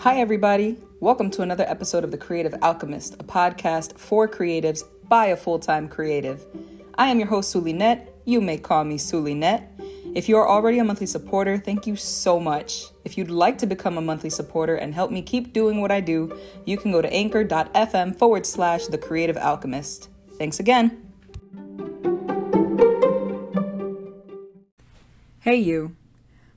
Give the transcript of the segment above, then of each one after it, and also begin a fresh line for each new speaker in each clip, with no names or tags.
Hi, everybody. Welcome to another episode of The Creative Alchemist, a podcast for creatives by a full time creative. I am your host, Zulynette. You may call me Zulynette. If you are already a monthly supporter, thank you so much. If you'd like to become a monthly supporter and help me keep doing what I do, you can go to anchor.fm forward slash The Creative Alchemist. Thanks again. Hey, you.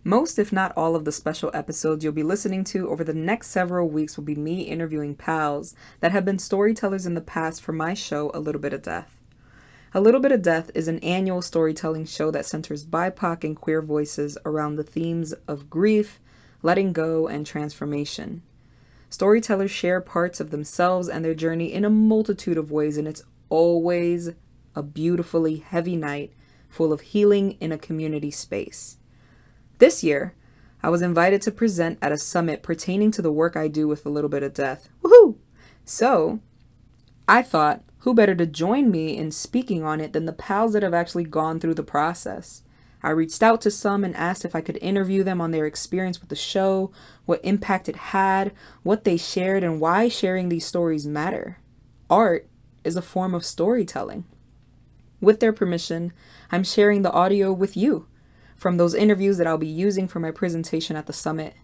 Most, if not all, of the special episodes you'll be listening to over the next several weeks will be me interviewing pals that have been storytellers in the past for my show, A Little Bit of Death. A Little Bit of Death is an annual storytelling show that centers BIPOC and queer voices around the themes of grief, letting go, and transformation. Storytellers share parts of themselves and their journey in a multitude of ways, and it's always a beautifully heavy night full of healing in a community space. This year, I was invited to present at a summit pertaining to the work I do with a little bit of death. Woohoo! So, I thought, who better to join me in speaking on it than the pals that have actually gone through the process? I reached out to some and asked if I could interview them on their experience with the show, what impact it had, what they shared, and why sharing these stories matter. Art is a form of storytelling. With their permission, I'm sharing the audio with you from those interviews that I'll be using for my presentation at the summit.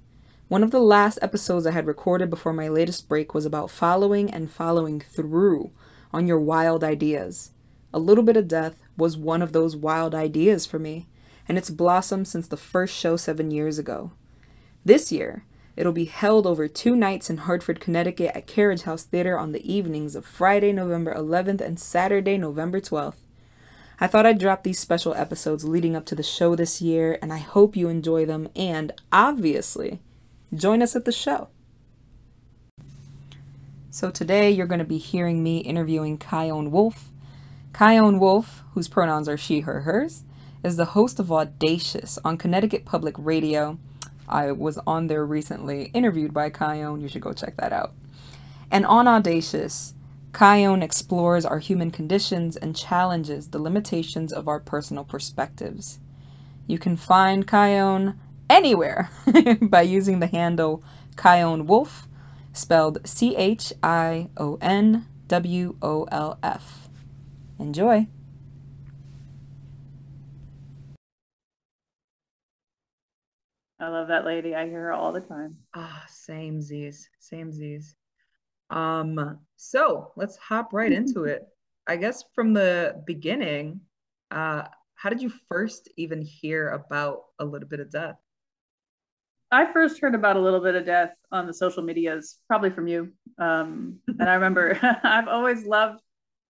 One of the last episodes I had recorded before my latest break was about following and following through on your wild ideas. A little bit of death was one of those wild ideas for me, and it's blossomed since the first show seven years ago. This year, it'll be held over two nights in Hartford, Connecticut at Carriage House Theater on the evenings of Friday, November 11th and Saturday, November 12th. I thought I'd drop these special episodes leading up to the show this year, and I hope you enjoy them and, obviously, join us at the show. So today you're going to be hearing me interviewing Chion Wolf. Chion Wolf, whose pronouns are she, her, hers, is the host of Audacious on Connecticut Public Radio. I was on there recently, interviewed by Chion. You should go check that out. And on Audacious, Chion explores our human conditions and challenges the limitations of our personal perspectives. You can find Chion anywhere by using the handle Chion Wolf, spelled C H I O N W O L F. Enjoy!
I love that lady. I hear her all the time.
Ah, oh, same Z's, same Z's. Um, so let's hop right into it. I guess from the beginning, uh, how did you first even hear about a little bit of death?
I first heard about a little bit of death on the social medias, probably from you. Um, and I remember I've always loved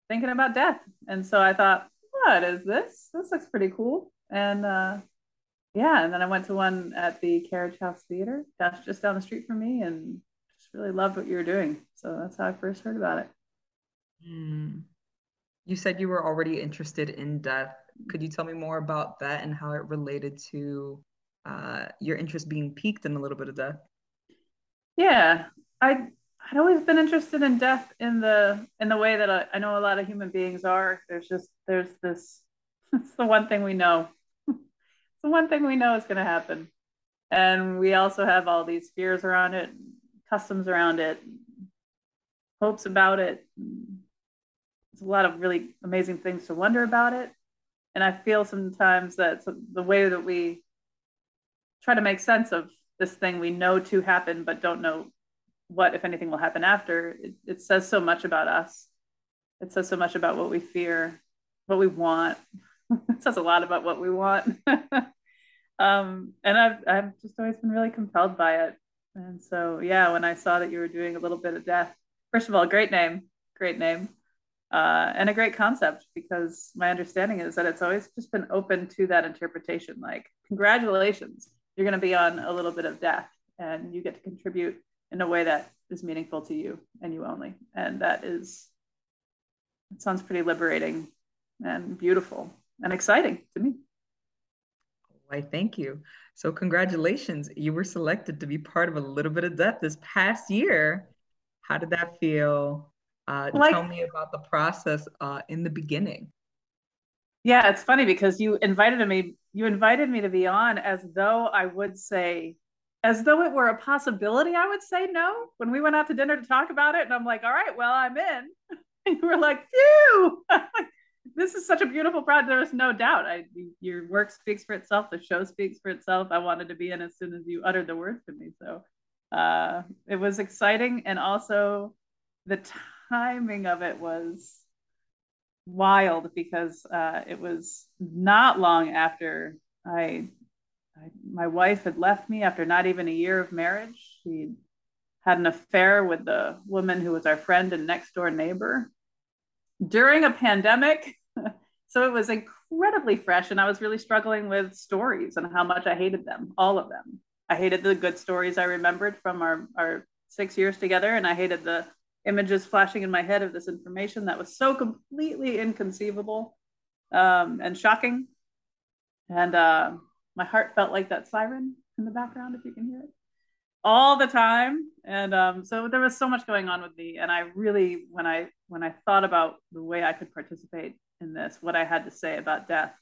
thinking about death. And so I thought, what is this? This looks pretty cool. And uh, yeah, and then I went to one at the Carriage House Theater, that's just down the street from me, and really loved what you were doing. So that's how I first heard about it.
Mm. You said you were already interested in death. Could you tell me more about that and how it related to uh, your interest being piqued in a little bit of death?
Yeah, I I'd always been interested in death in the in the way that I, I know a lot of human beings are. There's just there's this. It's the one thing we know. it's the one thing we know is going to happen, and we also have all these fears around it, customs around it, hopes about it. It's a lot of really amazing things to wonder about it. And I feel sometimes that the way that we try to make sense of this thing we know to happen, but don't know what, if anything, will happen after, it, it says so much about us. It says so much about what we fear, what we want. it says a lot about what we want. um, and I've, I've just always been really compelled by it. And so, yeah, when I saw that you were doing a little bit of death, first of all, great name, great name, uh, and a great concept because my understanding is that it's always just been open to that interpretation. Like, congratulations, you're going to be on a little bit of death, and you get to contribute in a way that is meaningful to you and you only. And that is, it sounds pretty liberating and beautiful and exciting to me.
Why, thank you. So, congratulations. You were selected to be part of a little bit of death this past year. How did that feel? Uh, like, tell me about the process uh, in the beginning.
Yeah, it's funny because you invited me. You invited me to be on as though I would say as though it were a possibility, I would say no. When we went out to dinner to talk about it, and I'm like, all right, well, I'm in. And you were like, phew, this is such a beautiful project. There was no doubt. I, your work speaks for itself. The show speaks for itself. I wanted to be in as soon as you uttered the words to me. So uh, it was exciting. And also the timing of it was wild because uh, it was not long after I, I, my wife had left me after not even a year of marriage. She had an affair with the woman who was our friend and next door neighbor during a pandemic. so it was incredibly fresh, and I was really struggling with stories and how much I hated them, all of them. I hated the good stories I remembered from our, our six years together, and I hated the images flashing in my head of this information that was so completely inconceivable um, and shocking. And uh, my heart felt like that siren in the background, if you can hear it, all the time. And um, so there was so much going on with me. And I really, when I when I thought about the way I could participate in this, what I had to say about death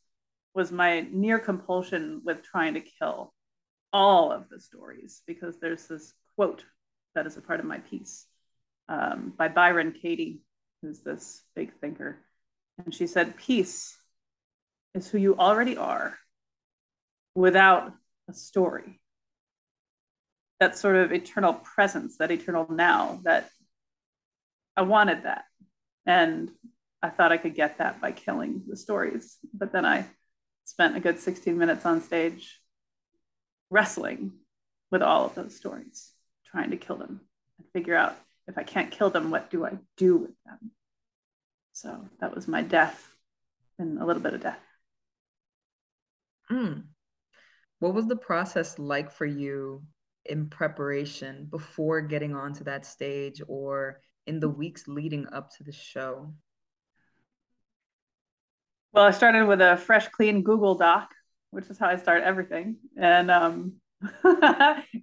was my near compulsion with trying to kill all of the stories because there's this quote that is a part of my piece um, by Byron Katie, who's this big thinker. And she said, Peace is who you already are without a story. That sort of eternal presence, that eternal now, that I wanted that. And I thought I could get that by killing the stories. But then I spent a good 16 minutes on stage wrestling with all of those stories, trying to kill them and figure out if I can't kill them, what do I do with them? So that was my death and a little bit of death.
Mm. What was the process like for you in preparation before getting onto that stage or in the weeks leading up to the show?
Well, I started with a fresh, clean Google Doc, which is how I start everything. And um,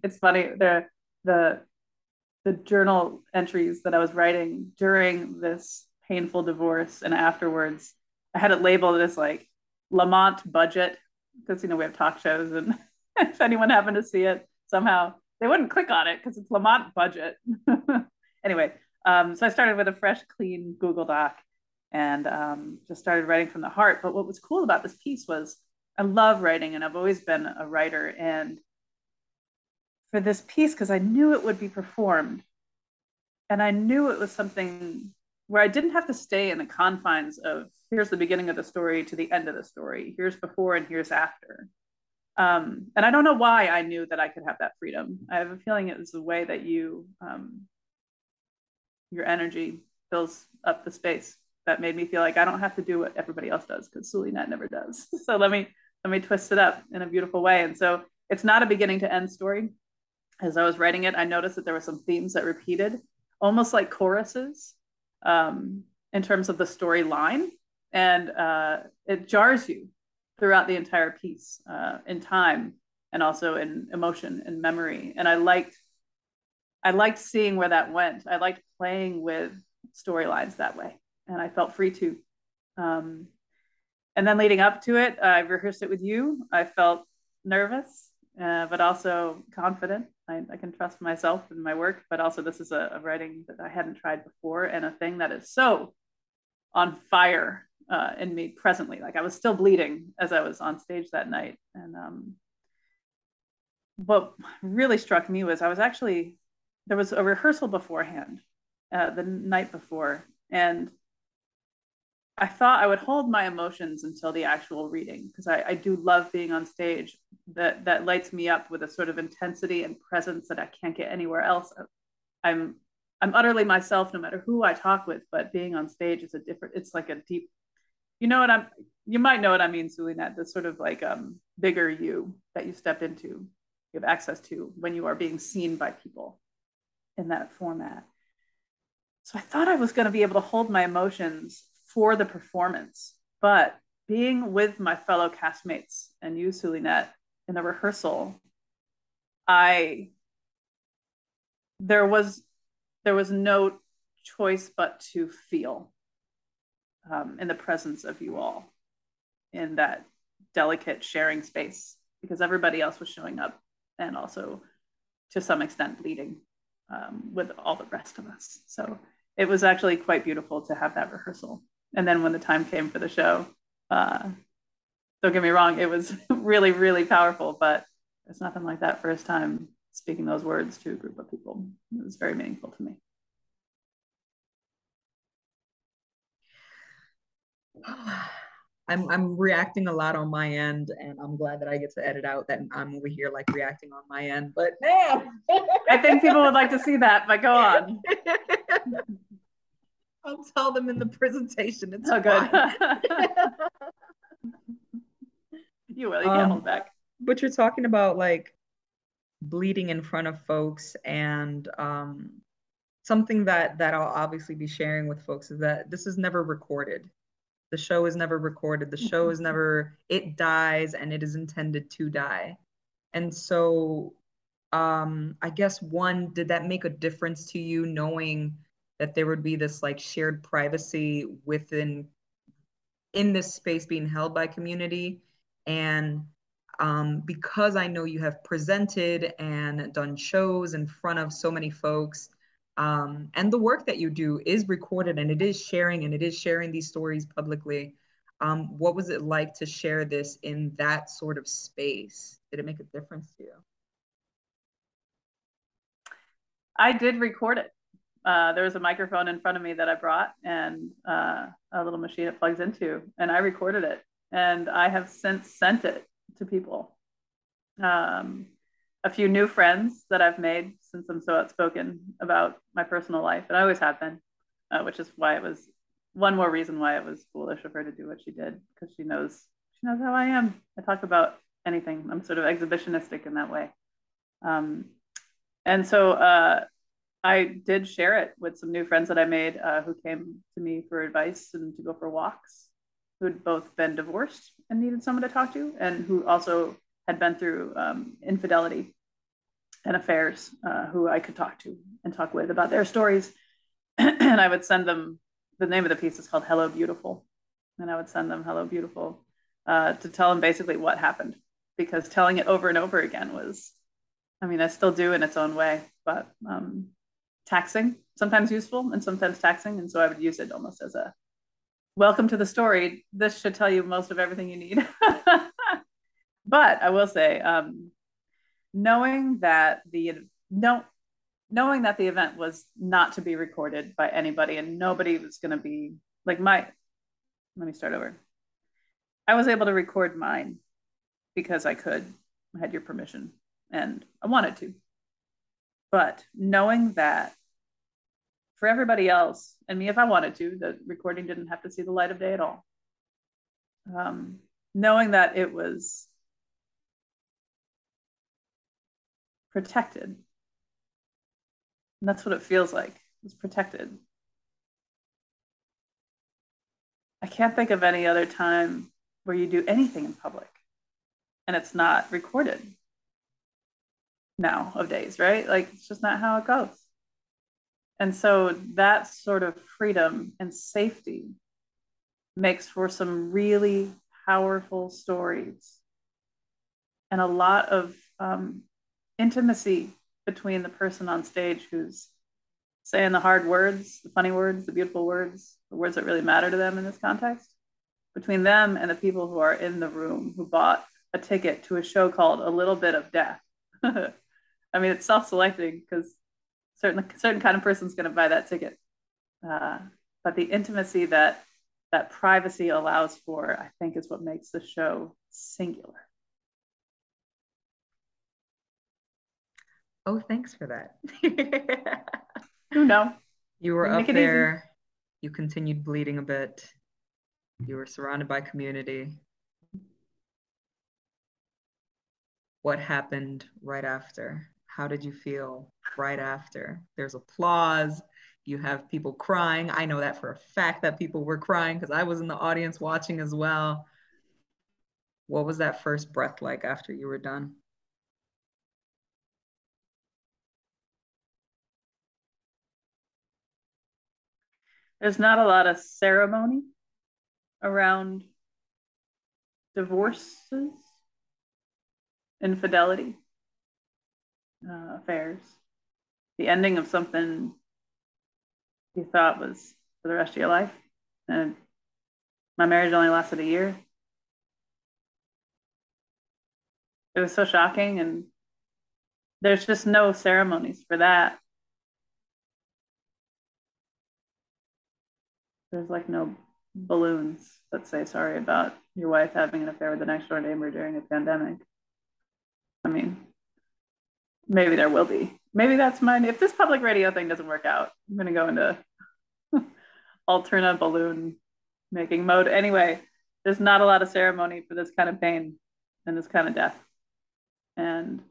it's funny the the the journal entries that I was writing during this painful divorce and afterwards. I had it labeled as like Lamont budget because you know we have talk shows and if anyone happened to see it somehow they wouldn't click on it because it's Lamont budget. anyway, um, so I started with a fresh, clean Google Doc and um, just started writing from the heart. But what was cool about this piece was I love writing and I've always been a writer. And for this piece because I knew it would be performed. And I knew it was something where I didn't have to stay in the confines of here's the beginning of the story to the end of the story, here's before and here's after. Um, and I don't know why I knew that I could have that freedom. I have a feeling it was the way that you, um, your energy fills up the space that made me feel like I don't have to do what everybody else does because Zulynette never does. so let me let me twist it up in a beautiful way. And so it's not a beginning to end story as I was writing it, I noticed that there were some themes that repeated, almost like choruses um, in terms of the storyline. And uh, it jars you throughout the entire piece uh, in time and also in emotion and memory. And I liked, I liked seeing where that went. I liked playing with storylines that way. And I felt free to. Um, and then leading up to it, I rehearsed it with you. I felt nervous, uh, but also confident I, I, can trust myself and my work, but also this is a, a, writing that I hadn't tried before and a thing that is so on fire uh, in me presently. Like I was still bleeding as I was on stage that night. And um, what really struck me was I was actually, there was a rehearsal beforehand, uh, the night before, and I thought I would hold my emotions until the actual reading because I, I, do love being on stage. That that lights me up with a sort of intensity and presence that I can't get anywhere else. I'm I'm utterly myself no matter who I talk with, but being on stage is a different. It's like a deep. You know what I'm. You might know what I mean, Zulynette. The sort of like um bigger you that you step into, you have access to when you are being seen by people in that format. So I thought I was going to be able to hold my emotions for the performance, but being with my fellow castmates and you, Zulynette, in the rehearsal, I there was there was no choice but to feel um, in the presence of you all in that delicate sharing space because everybody else was showing up and also to some extent bleeding um, with all the rest of us. So it was actually quite beautiful to have that rehearsal. And then when the time came for the show, uh, don't get me wrong, it was really, really powerful, but it's nothing like that first time speaking those words to a group of people. It was very meaningful to me.
I'm I'm reacting a lot on my end, and I'm glad that I get to edit out that I'm over here like reacting on my end. But man,
I think people would like to see that. But go on.
I'll tell them in the presentation. It's oh, good.
you will. You can't um, hold back.
But you're talking about like bleeding in front of folks, and um, something that that I'll obviously be sharing with folks is that this is never recorded the show is never recorded. The show is never it dies and it is intended to die. And so um i guess one did that make a difference to you knowing that there would be this like shared privacy within in this space being held by community? And um, because i know you have presented and done shows in front of so many folks um, and the work that you do is recorded and it is sharing and it is sharing these stories publicly. Um, what was it like to share this in that sort of space? Did it make a difference to you?
I did record it. Uh, there was a microphone in front of me that I brought and uh, a little machine it plugs into, and I recorded it. And I have since sent it to people. Um, a few new friends that I've made since I'm so outspoken about my personal life, and I always have been, uh, which is why it was one more reason why it was foolish of her to do what she did because she knows she knows how I am. I talk about anything. I'm sort of exhibitionistic in that way, um, and so uh, I did share it with some new friends that I made uh, who came to me for advice and to go for walks, who'd both been divorced and needed someone to talk to, and who also had been through um, infidelity and affairs uh, who I could talk to and talk with about their stories. and I would send them, the name of the piece is called Hello Beautiful. And I would send them Hello Beautiful uh, to tell them basically what happened because telling it over and over again was, I mean, I still do in its own way, but um, taxing, sometimes useful and sometimes taxing. And so I would use it almost as a welcome to the story. This should tell you most of everything you need. but I will say, um, knowing that the no knowing that the event was not to be recorded by anybody and nobody was going to be like my let me start over. I was able to record mine because i could i had your permission and i wanted to. But knowing that for everybody else and me if i wanted to the recording didn't have to see the light of day at all. Um, knowing that it was protected. And that's what it feels like. It's protected. I can't think of any other time where you do anything in public and it's not recorded now of days, right? Like it's just not how it goes. And so that sort of freedom and safety makes for some really powerful stories and a lot of um, intimacy between the person on stage who's saying the hard words, the funny words, the beautiful words, the words that really matter to them in this context, between them and the people who are in the room who bought a ticket to a show called A Little Bit of Death. I mean, it's self-selecting because certain certain kind of person's going to buy that ticket. Uh, but the intimacy that that privacy allows for, I think, is what makes the show singular.
Oh, thanks for that.
Who know?
You were up there. Easy. You continued bleeding a bit. You were surrounded by community. What happened right after? How did you feel right after? There's applause. You have people crying. I know that for a fact that people were crying because I was in the audience watching as well. What was that first breath like after you were done?
There's not a lot of ceremony around divorces, infidelity. uh, affairs, the ending of something you thought was for the rest of your life. And my marriage only lasted a year. It was so shocking, and there's just no ceremonies for that. There's like no balloons that say sorry about your wife having an affair with the next door neighbor during a pandemic. I mean, maybe there will be. Maybe that's mine. If this public radio thing doesn't work out, I'm going to go into alternate balloon making mode. Anyway, there's not a lot of ceremony for this kind of pain and this kind of death. And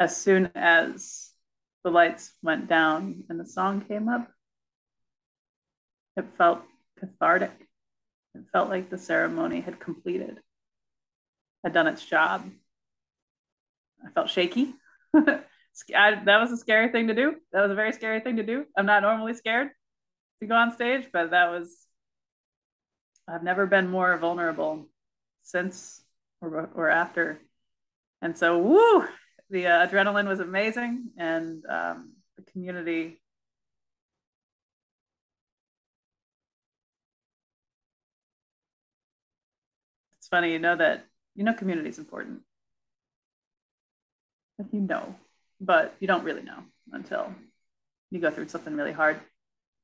as soon as the lights went down and the song came up, it felt cathartic. It felt like the ceremony had completed, had done its job. I felt shaky. I, that was a scary thing to do. That was a very scary thing to do. I'm not normally scared to go on stage, but that was, I've never been more vulnerable since or, or after. And so, woo, the uh, adrenaline was amazing. And um, the community it's funny, you know that you know community is important. Like you know, but you don't really know until you go through something really hard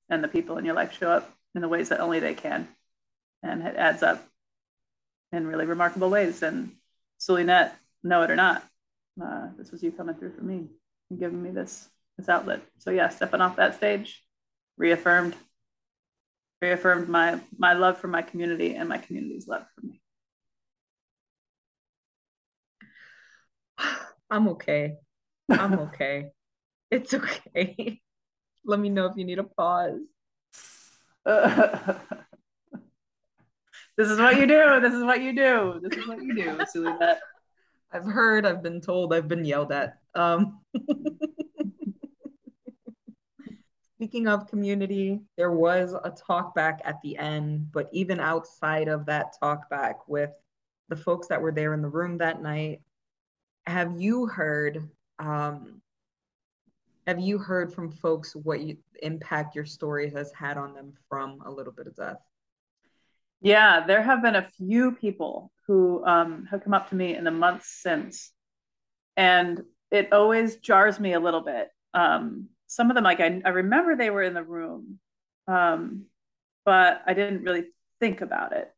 and the people in your life show up in the ways that only they can. And it adds up in really remarkable ways. And Zulynette, know it or not, uh, this was you coming through for me and giving me this this outlet. So yeah, stepping off that stage, reaffirmed, reaffirmed my my love for my community and my community's love for me.
I'm okay. I'm okay. it's okay. Let me know if you need a pause.
this is what you do. This is what you do. This is what you do, Zulynette.
I've heard, I've been told, I've been yelled at. Um, speaking of community, there was a talk back at the end, but even outside of that talk back with the folks that were there in the room that night, have you heard um, have you heard from folks what you, impact your story has had on them from a little bit of death?
Yeah, there have been a few people who um, have come up to me in the months since, and it always jars me a little bit. Um, some of them, like I, I remember they were in the room, um, but I didn't really think about it.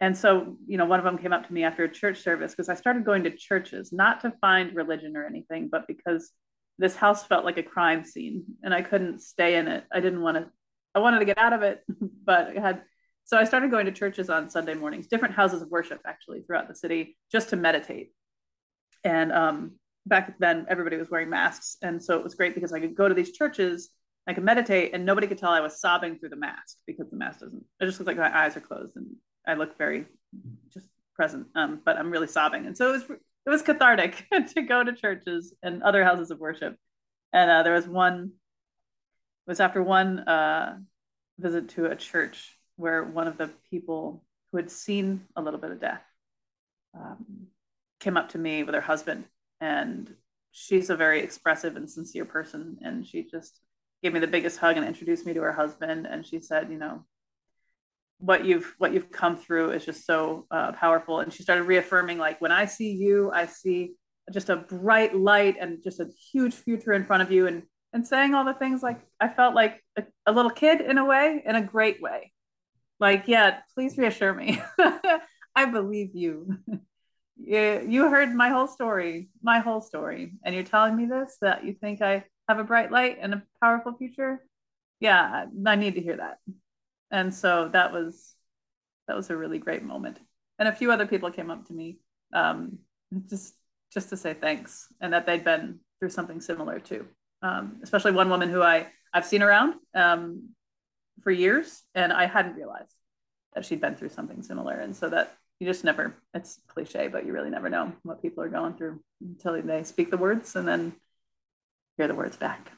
And so, you know, one of them came up to me after a church service because I started going to churches, not to find religion or anything, but because this house felt like a crime scene and I couldn't stay in it. I didn't want to, I wanted to get out of it, but I had, so I started going to churches on Sunday mornings, different houses of worship actually throughout the city just to meditate. And um, back then, everybody was wearing masks. And so it was great because I could go to these churches, I could meditate, and nobody could tell I was sobbing through the mask because the mask doesn't, it just looks like my eyes are closed and I look very just present. Um, but I'm really sobbing. And so it was it was cathartic to go to churches and other houses of worship. And uh, there was one, it was after one uh, visit to a church where one of the people who had seen a little bit of death um, came up to me with her husband. And she's a very expressive and sincere person. And she just gave me the biggest hug and introduced me to her husband. And she said, you know, what you've what you've come through is just so uh, powerful. And she started reaffirming like when i see you i see just a bright light and just a huge future in front of you and and saying all the things like i felt like a, a little kid in a way in a great way. Like yeah please reassure me. I believe you. You you heard my whole story my whole story. And you're telling me this that you think i have a bright light and a powerful future? Yeah i need to hear that and so that was that was a really great moment. And a few other people came up to me um, just just to say thanks and that they'd been through something similar too. Um, especially one woman who i i've seen around um, for years and i hadn't realized that she'd been through something similar. And so that you just never it's cliche but you really never know what people are going through until they speak the words and then hear the words back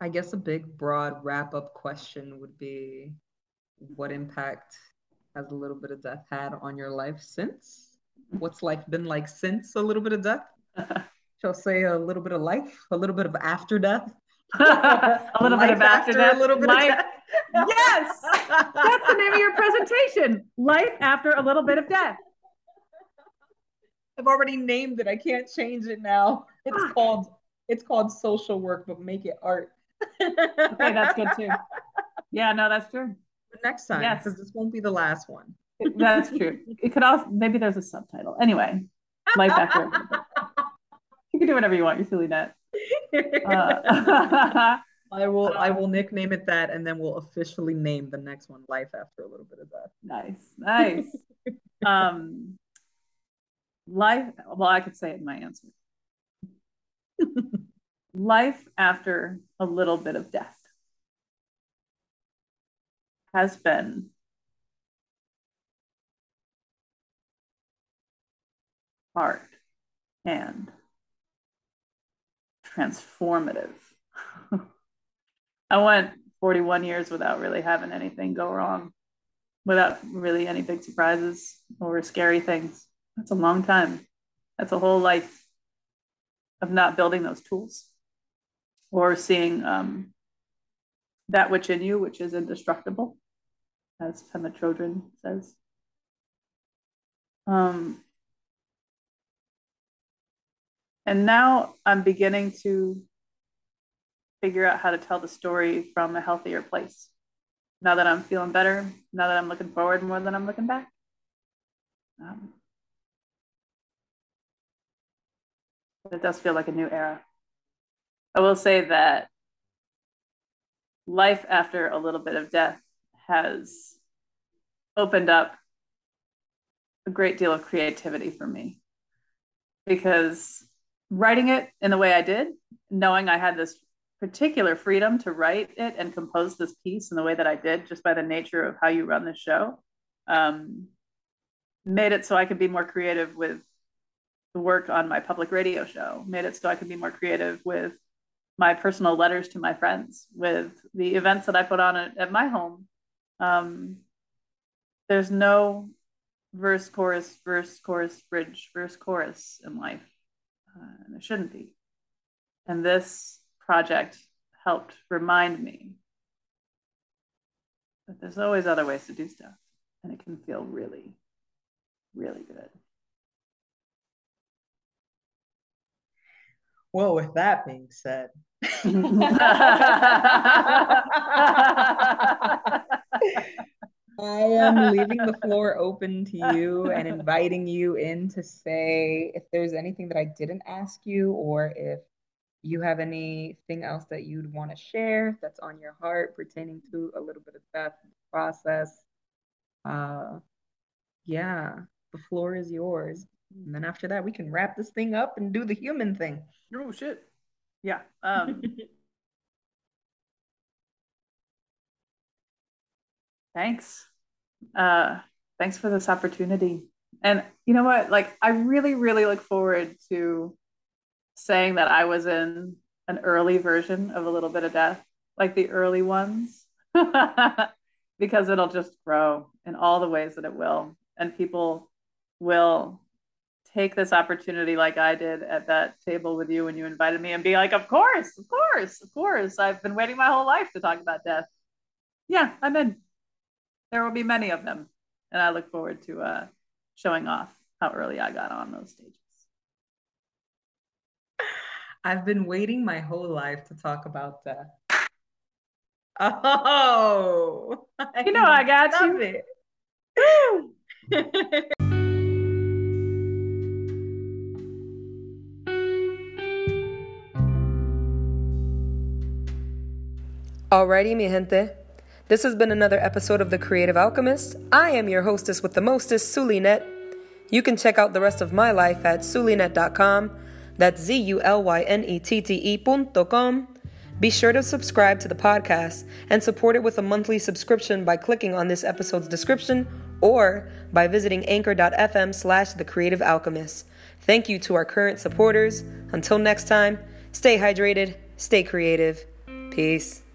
I guess a big, broad wrap up question would be what impact has a little bit of death had on your life since? what's life been like since a little bit of death? Shall say a little bit of life, a little bit of after death.
a little bit of after, death. A little bit life. of death. yes, that's the name of your presentation. Life after a little bit of death.
I've already named it. I can't change it now. It's ah. called it's called social work, but make it art.
Okay, that's good too. Yeah, no, that's true.
The next time, because this won't be the last one.
that's true. It could also maybe there's a subtitle. Anyway, life after. you can do whatever you want. You're Zulynette.
Uh, I will I will nickname it that and then we'll officially name the next one life after a little bit of that.
Nice. Nice. um life well I could say it in my answer. Life after a little bit of death has been hard and transformative. I went 41 years without really having anything go wrong, without really any big surprises or scary things. That's a long time. That's a whole life of not building those tools or seeing um, that which in you, which is indestructible, as Pema Chodron says. Um, and now I'm beginning to figure out how to tell the story from a healthier place. Now that I'm feeling better, now that I'm looking forward more than I'm looking back. Um, it does feel like a new era. I will say that life after a little bit of death has opened up a great deal of creativity for me. Because writing it in the way I did, knowing I had this particular freedom to write it and compose this piece in the way that I did, just by the nature of how you run the show, um, made it so I could be more creative with the work on my public radio show, made it so I could be more creative with my personal letters to my friends, with the events that I put on at, at my home. Um, there's no verse, chorus, verse, chorus, bridge, verse, chorus in life uh, and it shouldn't be. And this project helped remind me that there's always other ways to do stuff, and it can feel really, really good.
Well, with that being said, I am leaving the floor open to you and inviting you in to say if there's anything that I didn't ask you or if you have anything else that you'd want to share that's on your heart pertaining to a little bit of that process. Uh, yeah, the floor is yours. And then after that, we can wrap this thing up and do the human thing.
Oh, shit. Yeah. Um, thanks. Uh, thanks for this opportunity. And you know what? Like, I really, really look forward to saying that I was in an early version of a little bit of death, like the early ones, because it'll just grow in all the ways that it will. And people will take this opportunity like I did at that table with you when you invited me and be like, of course, of course, of course. I've been waiting my whole life to talk about death. Yeah, I'm in there will be many of them. And I look forward to uh, showing off how early I got on those stages.
I've been waiting my whole life to talk about that. Oh,
you know I got you.
It. Alrighty, mi gente. This has been another episode of The Creative Alchemist. I am your hostess with the mostest, Zulynette. You can check out the rest of my life at zulynette.com. That's Z U L Y N E T T E.com. Be sure to subscribe to the podcast and support it with a monthly subscription by clicking on this episode's description or by visiting anchor.fm slash the creative alchemist. Thank you to our current supporters. Until next time, stay hydrated, stay creative. Peace.